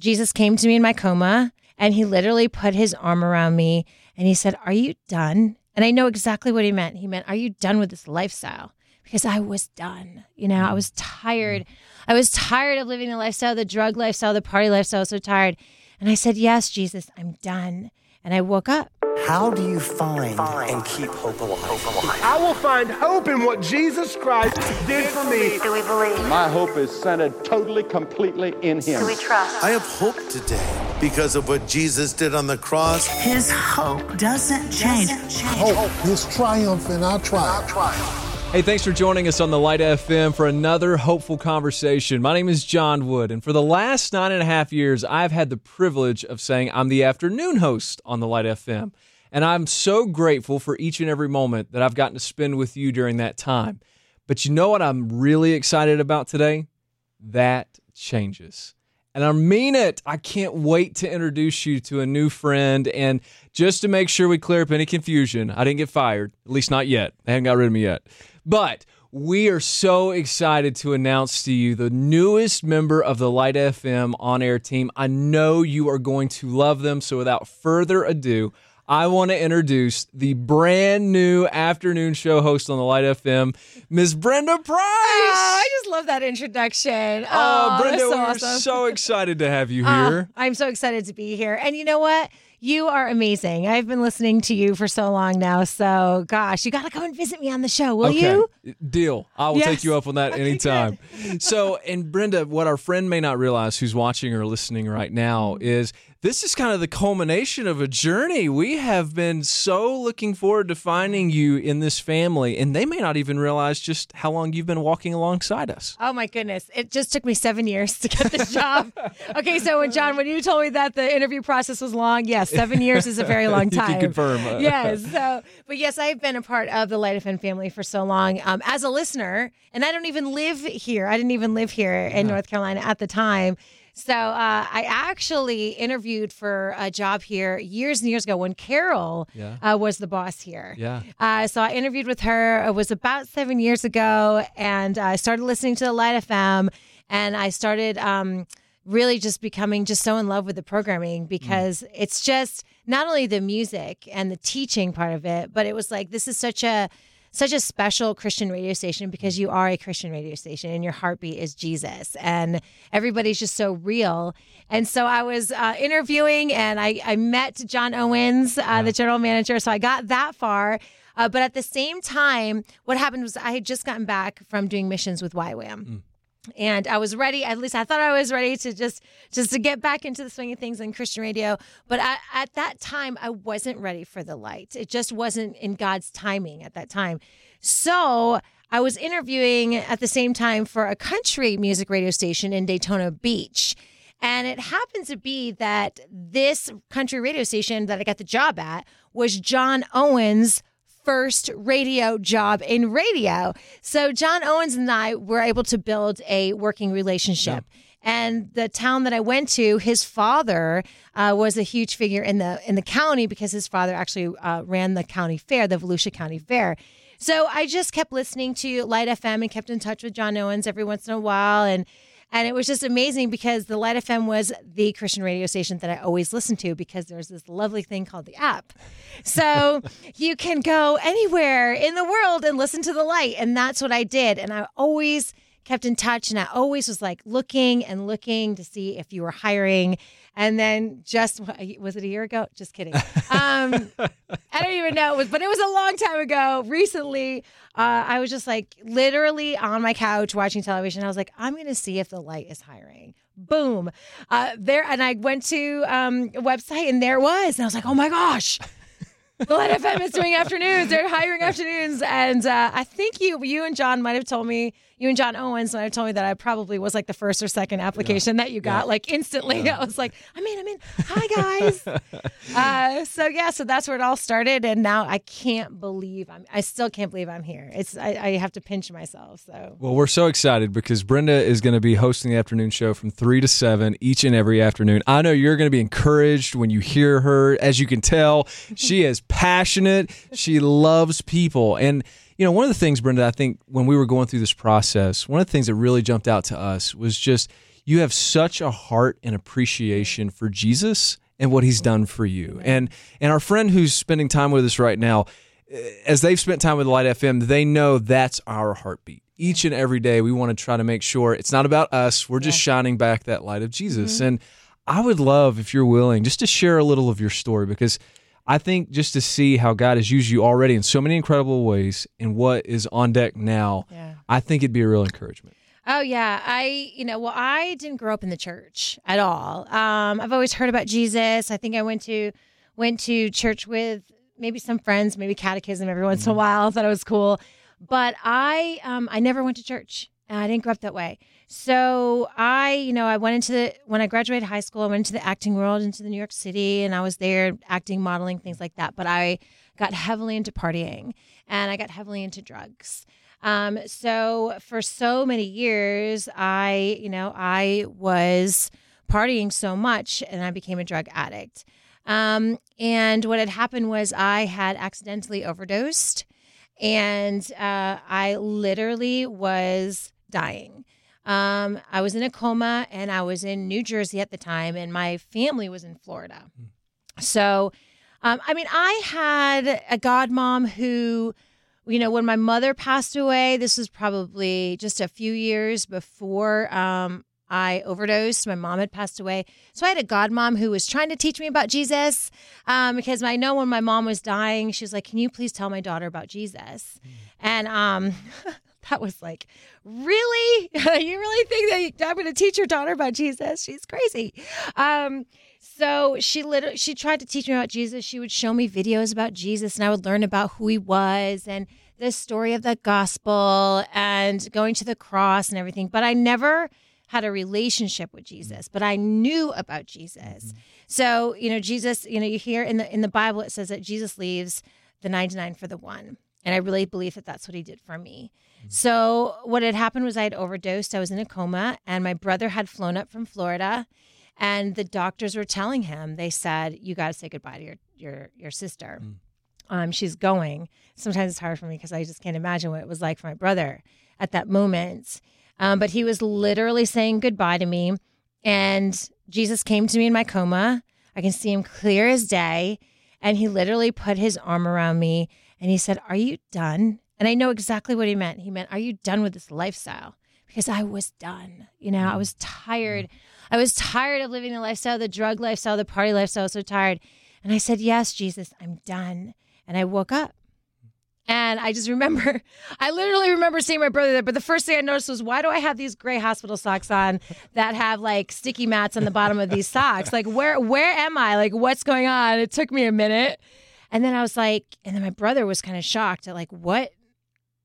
Jesus came to me in my coma and he literally put his arm around me and he said, Are you done? And I know exactly what he meant. He meant, Are you done with this lifestyle? Because I was done. You know, I was mm. tired. I was tired of living the lifestyle, the drug lifestyle, the party lifestyle. I was so tired. And I said, Yes, Jesus, I'm done. And I woke up. How do you find and keep hope alive? I will find hope in what Jesus Christ did for me. Do we believe? My hope is centered totally, completely in Him. Do we trust? I have hope today because of what Jesus did on the cross. His hope doesn't change. Hope is triumph in our triumph. Hey, thanks for joining us on the Light FM for another hopeful conversation. My name is John Wood, and for the last nine and a half years, I've had the privilege of saying I'm the afternoon host on the Light FM. And I'm so grateful for each and every moment that I've gotten to spend with you during that time. But you know what I'm really excited about today? That changes. And I mean it. I can't wait to introduce you to a new friend. And just to make sure we clear up any confusion, I didn't get fired, at least not yet. They haven't got rid of me yet. But we are so excited to announce to you the newest member of the Light FM on air team. I know you are going to love them. So without further ado, I want to introduce the brand new afternoon show host on the Light FM, Miss Brenda Price. Oh, I just love that introduction. Oh, Oh, Brenda, so we're awesome. so excited to have you Oh, here. I'm so excited to be here. And you know what? You are amazing. I've been listening to you for so long now. So, gosh, you got to come and visit me on the show, will you? Deal. I will Yes. take you up on that Okay, anytime. so, and Brenda, what our friend may not realize who's watching or listening right now is this is kind of the culmination of a journey. We have been so looking forward to finding you in this family, and they may not even realize just how long you've been walking alongside us. Oh my goodness. It just took me seven years to get this job. okay, so when John, when you told me that the interview process was long, yes, seven years is a very long You time. can confirm. uh, yes. So, but yes, I've been a part of the Light of FM family for so long um, as a listener, and I don't even live here. I didn't even live here in North Carolina at the time. So uh, I actually interviewed for a job here years and years ago when Carol Yeah. uh, was the boss here. Yeah. Uh, so I interviewed with her. It was about seven years ago, and I started listening to the Light FM, and I started um, really just becoming just so in love with the programming because it's just not only the music and the teaching part of it, but it was like this is such a such a special Christian radio station because you are a Christian radio station and your heartbeat is Jesus and everybody's just so real. And so I was uh, interviewing and I, I met John Owens, uh, the general manager. So I got that far. Uh, but at the same time, what happened was I had just gotten back from doing missions with YWAM and I was ready. At least I thought I was ready to just just to get back into the swing of things in Christian radio. But I, at that time, I wasn't ready for the light. It just wasn't in God's timing at that time. So I was interviewing at the same time for a country music radio station in Daytona Beach. And it happened to be that this country radio station that I got the job at was John Owens' first radio job in radio. So John Owens and I were able to build a working relationship. And the town that I went to, his father uh, was a huge figure in the in the county because his father actually uh, ran the county fair, the Volusia County Fair. So I just kept listening to Light FM and kept in touch with John Owens every once in a while, and and it was just amazing because the Light FM was the Christian radio station that I always listened to because there's this lovely thing called the app. So you can go anywhere in the world and listen to the light. And that's what I did. And I always kept in touch and I always was like looking and looking to see if you were hiring. And then just was it a year ago? Just kidding. Um, I don't even know. It was, but it was a long time ago. Recently, uh, I was just like literally on my couch watching television. I was like, I'm going to see if the light is hiring. Boom, uh, there, and I went to um, a website, and there it was, and I was like, oh my gosh. The Light FM is doing afternoons. They're hiring afternoons, and uh, I think you, you and John might have told me, you and John Owens might have told me that I probably was like the first or second application that you got, like instantly. I was like, I'm in, I'm in. Hi guys. uh, so yeah, so that's where it all started, and now I can't believe I'm. I still can't believe I'm here. It's I, I have to pinch myself. So Well, we're so excited because Brenda is going to be hosting the afternoon show from 3 to 7 each and every afternoon. I know you're going to be encouraged when you hear her. As you can tell, she is passionate. She loves people. And, you know, one of the things, Brenda, I think when we were going through this process, one of the things that really jumped out to us was just you have such a heart and appreciation for Jesus and what he's done for you. And and our friend who's spending time with us right now, eh, as they've spent time with Light FM, they know that's our heartbeat. Each and every day, we want to try to make sure it's not about us. We're just shining back that light of Jesus. And I would love, if you're willing, just to share a little of your story because I think just to see how God has used you already in so many incredible ways and what is on deck now, Yeah. I think it'd be a real encouragement. Oh yeah, I you know well I didn't grow up in the church at all. Um, I've always heard about Jesus. I think I went to went to church with maybe some friends, maybe catechism every once in a while. I thought it was cool, but I um, I never went to church. I didn't grow up that way. So I you know I went into the when I graduated high school, I went into the acting world, into the New York City, and I was there acting, modeling, things like that. But I got heavily into partying, and I got heavily into drugs. Um, so for so many years, I, you know, I was partying so much and I became a drug addict. Um, and what had happened was I had accidentally overdosed and uh, I literally was dying. Um, I was in a coma and I was in New Jersey at the time, and my family was in Florida. So, um, I mean, I had a godmom who, you know, when my mother passed away, this was probably just a few years before um, I overdosed. My mom had passed away. So I had a godmom who was trying to teach me about Jesus um, because I know when my mom was dying, she was like, Can you please tell my daughter about Jesus? And um, that was like, Really? you really think that I'm going to teach your daughter about Jesus? She's crazy. Um, so she literally she tried to teach me about Jesus. She would show me videos about Jesus and I would learn about who he was and the story of the gospel and going to the cross and everything. But I never had a relationship with Jesus, but I knew about Jesus. So, you know, Jesus, you know, you hear in the in the Bible it says that Jesus leaves the 99 for the one. And I really believe that that's what he did for me. So, what had happened was I had overdosed. I was in a coma, and my brother had flown up from Florida, and the doctors were telling him, they said, "You got to say goodbye to your your your sister. Um, she's going." Sometimes it's hard for me because I just can't imagine what it was like for my brother at that moment. Um, but he was literally saying goodbye to me, and Jesus came to me in my coma. I can see him clear as day, and he literally put his arm around me and he said, "Are you done?" And I know exactly what he meant. He meant, "Are you done with this lifestyle?" Because I was done. You know, I mm-hmm. was tired. Mm-hmm. I was tired of living the lifestyle, the drug lifestyle, the party lifestyle. I was so tired. And I said, Yes, Jesus, I'm done. And I woke up. And I just remember, I literally remember seeing my brother there. But the first thing I noticed was, why do I have these gray hospital socks on that have like sticky mats on the bottom of these socks? Like, where where am I? Like, what's going on? It took me a minute. And then I was like, and then my brother was kind of shocked at like, what?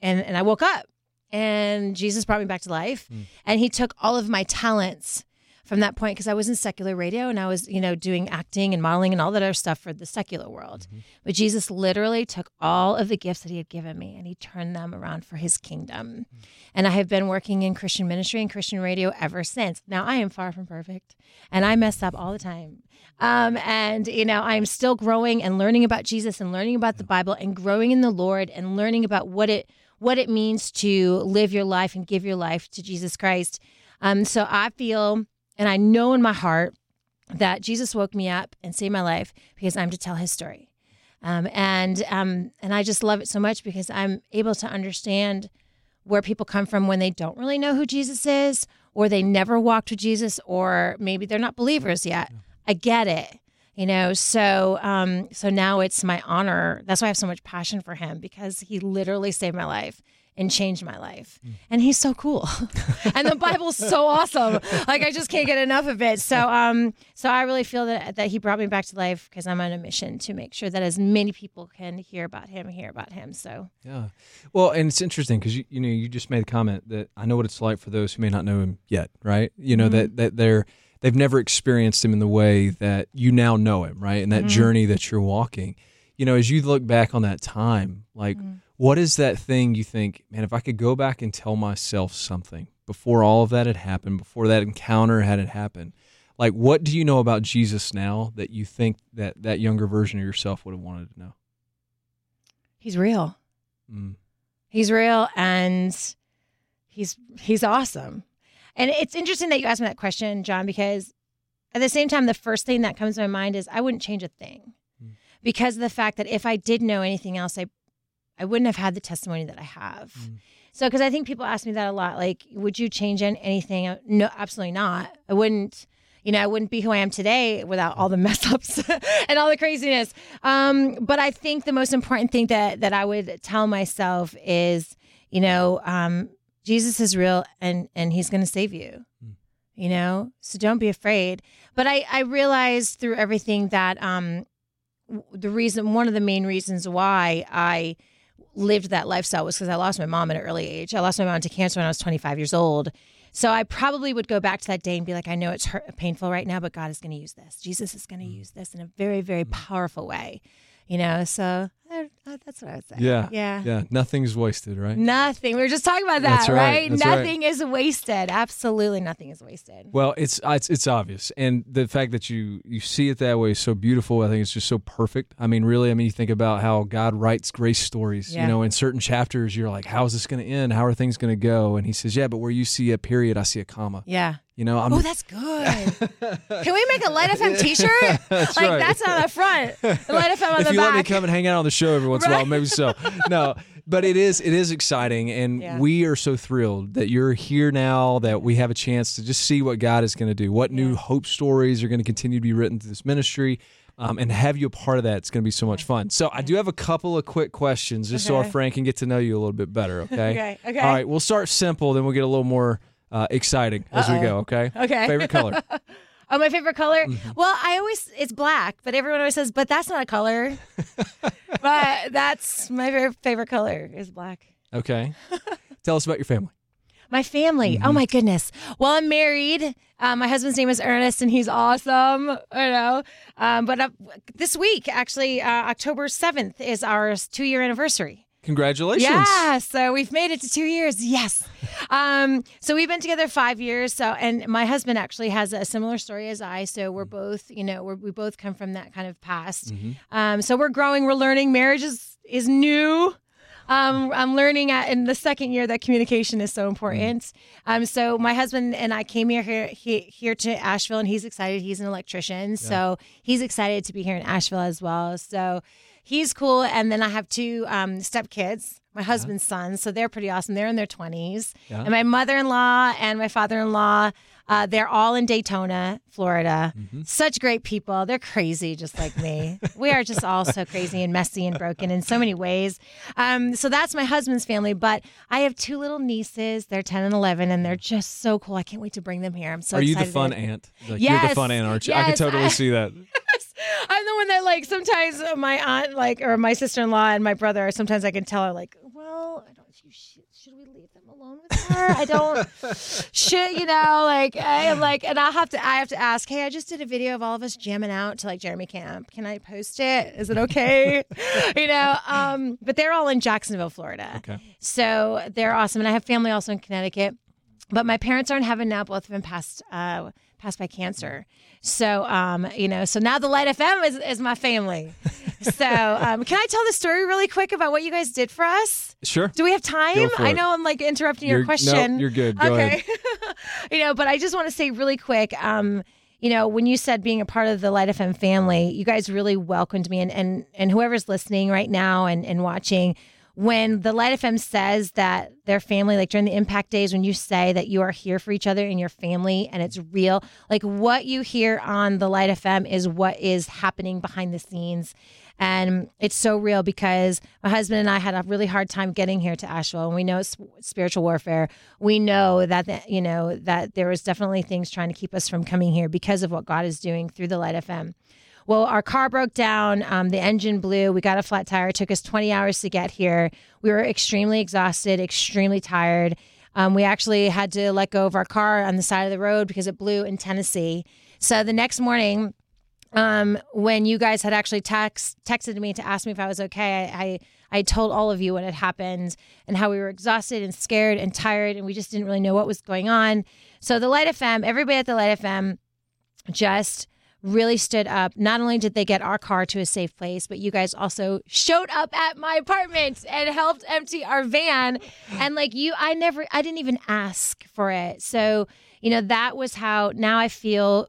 And and I woke up and Jesus brought me back to life. Mm. And he took all of my talents from that point because I was in secular radio and I was, you know, doing acting and modeling and all that other stuff for the secular world. Mm-hmm. But Jesus literally took all of the gifts that he had given me and he turned them around for his kingdom. Mm. And I have been working in Christian ministry and Christian radio ever since. Now I am far from perfect and I mess up all the time. Um, and you know, I'm still growing and learning about Jesus and learning about the Bible and growing in the Lord and learning about what it what it means to live your life and give your life to Jesus Christ. Um, so I feel and I know in my heart that Jesus woke me up and saved my life because I'm to tell his story. Um, and um, and I just love it so much because I'm able to understand where people come from when they don't really know who Jesus is, or they never walked with Jesus, or maybe they're not believers yet. I get it, you know. So um, so now it's my honor. That's why I have so much passion for him because he literally saved my life and changed my life. And he's so cool. and the Bible's so awesome. Like I just can't get enough of it. So um so I really feel that that he brought me back to life because I'm on a mission to make sure that as many people can hear about him, hear about him. So Yeah. Well, and it's interesting because you you know you just made a comment that I know what it's like for those who may not know him yet, right? You know that that they're they've never experienced him in the way that you now know him, right? And that journey that you're walking. You know, as you look back on that time, like what is that thing you think, man, if I could go back and tell myself something before all of that had happened, before that encounter had it happened, like what do you know about Jesus now that you think that that younger version of yourself would have wanted to know? he's real. Mm. He's real and he's he's awesome. And it's interesting that you asked me that question, John, because at the same time, the first thing that comes to my mind is I wouldn't change a thing because of the fact that if I did know anything else, I I wouldn't have had the testimony that I have. So, because I think people ask me that a lot, like, would you change an- anything? Uh, No, absolutely not. I wouldn't. You know, I wouldn't be who I am today without all the mess ups and all the craziness. Um, but I think the most important thing that that I would tell myself is, you know, um, Jesus is real and and He's going to save you. Hmm. You know, so don't be afraid. But I I realized through everything that um, the reason one of the main reasons why I lived that lifestyle was because I lost my mom at an early age. I lost my mom to cancer when I was 25 years old. So I probably would go back to that day and be like, I know it's hurt, painful right now, but God is going to use this. Jesus is going to hmm. use this in a very, very hmm. powerful way. You know, so I, that's what I would say. Yeah. Yeah. Yeah. Nothing's wasted, right? Nothing. We were just talking about that, That's right. That's right. nothing is wasted. Absolutely nothing is wasted. Well, it's uh, it's it's obvious, and the fact that you you see it that way is so beautiful. I think it's just so perfect. I mean, really, I mean, you think about how God writes grace stories. Yeah. You know, in certain chapters, you're like, "How is this going to end? How are things going to go?" And He says, "Yeah, but where you see a period, I see a comma." Yeah. You know, I'm Oh, that's good. Can we make a Light FM T-shirt? like right. that's on the front, the Light FM on if the you back. let me come and hang out on the show every once in a while, maybe so. No, but it is it is exciting, and Yeah. we are so thrilled that you're here now. That we have a chance to just see what God is going to do, what new hope stories are going to continue to be written through this ministry. Um, and have you a part of that. It's going to be so much fun. So I do have a couple of quick questions, just so our Okay. friend can get to know you a little bit better. Okay. Okay, okay. All right. We'll start simple, then we'll get a little more uh, exciting as we go. Okay. Okay. Favorite color. Oh, my favorite color? Mm-hmm. Well, I always it's black, but everyone always says, "But that's not a color." but that's my very favorite color is black. Okay. Tell us about your family. My family. Mm-hmm. Oh my goodness. Well, I'm married. Uh, my husband's name is Ernest, and he's awesome. You know. Um, but uh, this week, actually, uh, October seventh is our two year anniversary. Congratulations. Yeah, so we've made it to two years. Yes. Um, so we've been together five years. So, and my husband actually has a similar story as I. So we're both, you know, we're, we both come from that kind of past. Um, so we're growing, we're learning. Marriage is is new. Um, I'm learning at, in the second year that communication is so important. Um, so my husband and I came here, here he, here to Asheville, and he's excited. He's an electrician, so he's excited to be here in Asheville as well. So he's cool. And then I have two um, step kids, my husband's sons, so they're pretty awesome. They're in their 20s, Yeah. and my mother-in-law and my father-in-law. Uh, they're all in Daytona, Florida. Such great people. They're crazy, just like me. we are just all so crazy and messy and broken in so many ways. Um, so that's my husband's family. But I have two little nieces. They're 10 and 11, and they're just so cool. I can't wait to bring them here. I'm so excited. Are you the fun aunt? Like, You're the fun aunt, aren't you? I can totally I- see that. I'm the one that like sometimes my aunt like or my sister in law and my brother. Sometimes I can tell her like, well, I don't. You should, should we leave them alone with her? I don't. should you know like I am like, and I have to. I have to ask. Hey, I just did a video of all of us jamming out to like Jeremy Camp. Can I post it? Is it okay? you know. Um, but they're all in Jacksonville, Florida. Okay. So they're awesome, and I have family also in Connecticut. But my parents are in heaven now. Both of them passed uh, passed by cancer. So um, you know, so now the Light FM is, is my family. so um, can I tell the story really quick about what you guys did for us? Sure. Do we have time? I know I'm like interrupting You're- your question. no, you're good. Go okay. you know, but I just want to say really quick. Um, you know, when you said being a part of the Light FM family, you guys really welcomed me, and and and whoever's listening right now and and watching. When the Light FM says that their family, like during the impact days, when you say that you are here for each other and your family and it's real, like what you hear on the Light FM is what is happening behind the scenes. And it's so real because my husband and I had a really hard time getting here to Asheville, and we know it's spiritual warfare. We know that the, you know that there was definitely things trying to keep us from coming here because of what God is doing through the Light FM. Well, our car broke down. Um, the engine blew. We got a flat tire. It took us 20 hours to get here. We were extremely exhausted, extremely tired. Um, we actually had to let go of our car on the side of the road because it blew in Tennessee. So the next morning, um, when you guys had actually text texted me to ask me if I was okay, I, I I told all of you what had happened and how we were exhausted and scared and tired, and we just didn't really know what was going on. So the Light FM, everybody at the Light FM, just really stood up. Not only did they get our car to a safe place, but you guys also showed up at my apartment and helped empty our van. And like you, I never, I didn't even ask for it. So, you know, that was how now I feel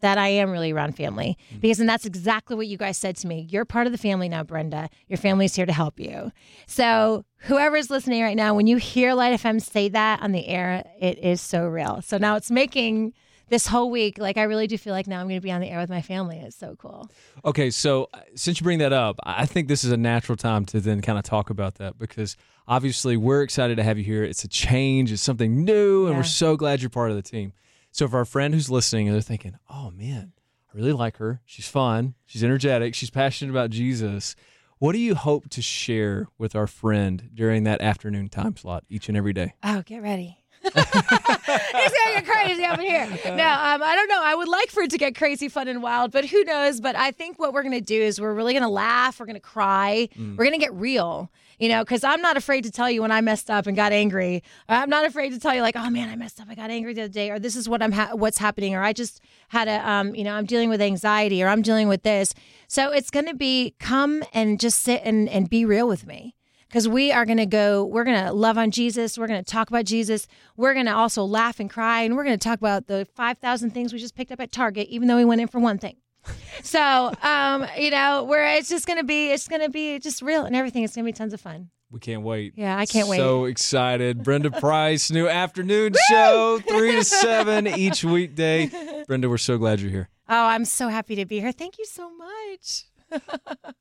that I am really around family mm. because, and that's exactly what you guys said to me. You're part of the family now, Brenda. Your family's here to help you. So, whoever's listening right now, when you hear Light FM say that on the air, it is so real. So now it's making this whole week like I really do feel like now I'm going to be on the air with my family. It's so cool. Okay, so uh, since you bring that up, I think this is a natural time to then kind of talk about that because obviously we're excited to have you here. It's a change, it's something new, and Yeah. we're so glad you're part of the team. So for our friend who's listening and they're thinking, "Oh man, I really like her. She's fun. She's energetic. She's passionate about Jesus." What do you hope to share with our friend during that afternoon time slot each and every day? Oh, get ready. it's gonna get crazy in here. No, um, I don't know. I would like for it to get crazy, fun, and wild, but who knows? But I think what we're gonna do is we're really gonna laugh. We're gonna cry. We're gonna get real. You know, because I'm not afraid to tell you when I messed up and got angry. I'm not afraid to tell you like, oh man, I messed up. I got angry the other day, or this is what I'm ha- what's happening, or I just had a um, you know, I'm dealing with anxiety, or I'm dealing with this. So it's gonna be come and just sit and and be real with me because we are going to go we're going to love on jesus we're going to talk about jesus we're going to also laugh and cry and we're going to talk about the 5000 things we just picked up at target even though we went in for one thing so um you know where it's just going to be it's going to be just real and everything it's going to be tons of fun We can't wait. Yeah, I can't wait. So excited. Brenda Price, new afternoon show, 3 to 7 each weekday. Brenda, we're so glad you're here. oh i'm so happy to be here thank you so much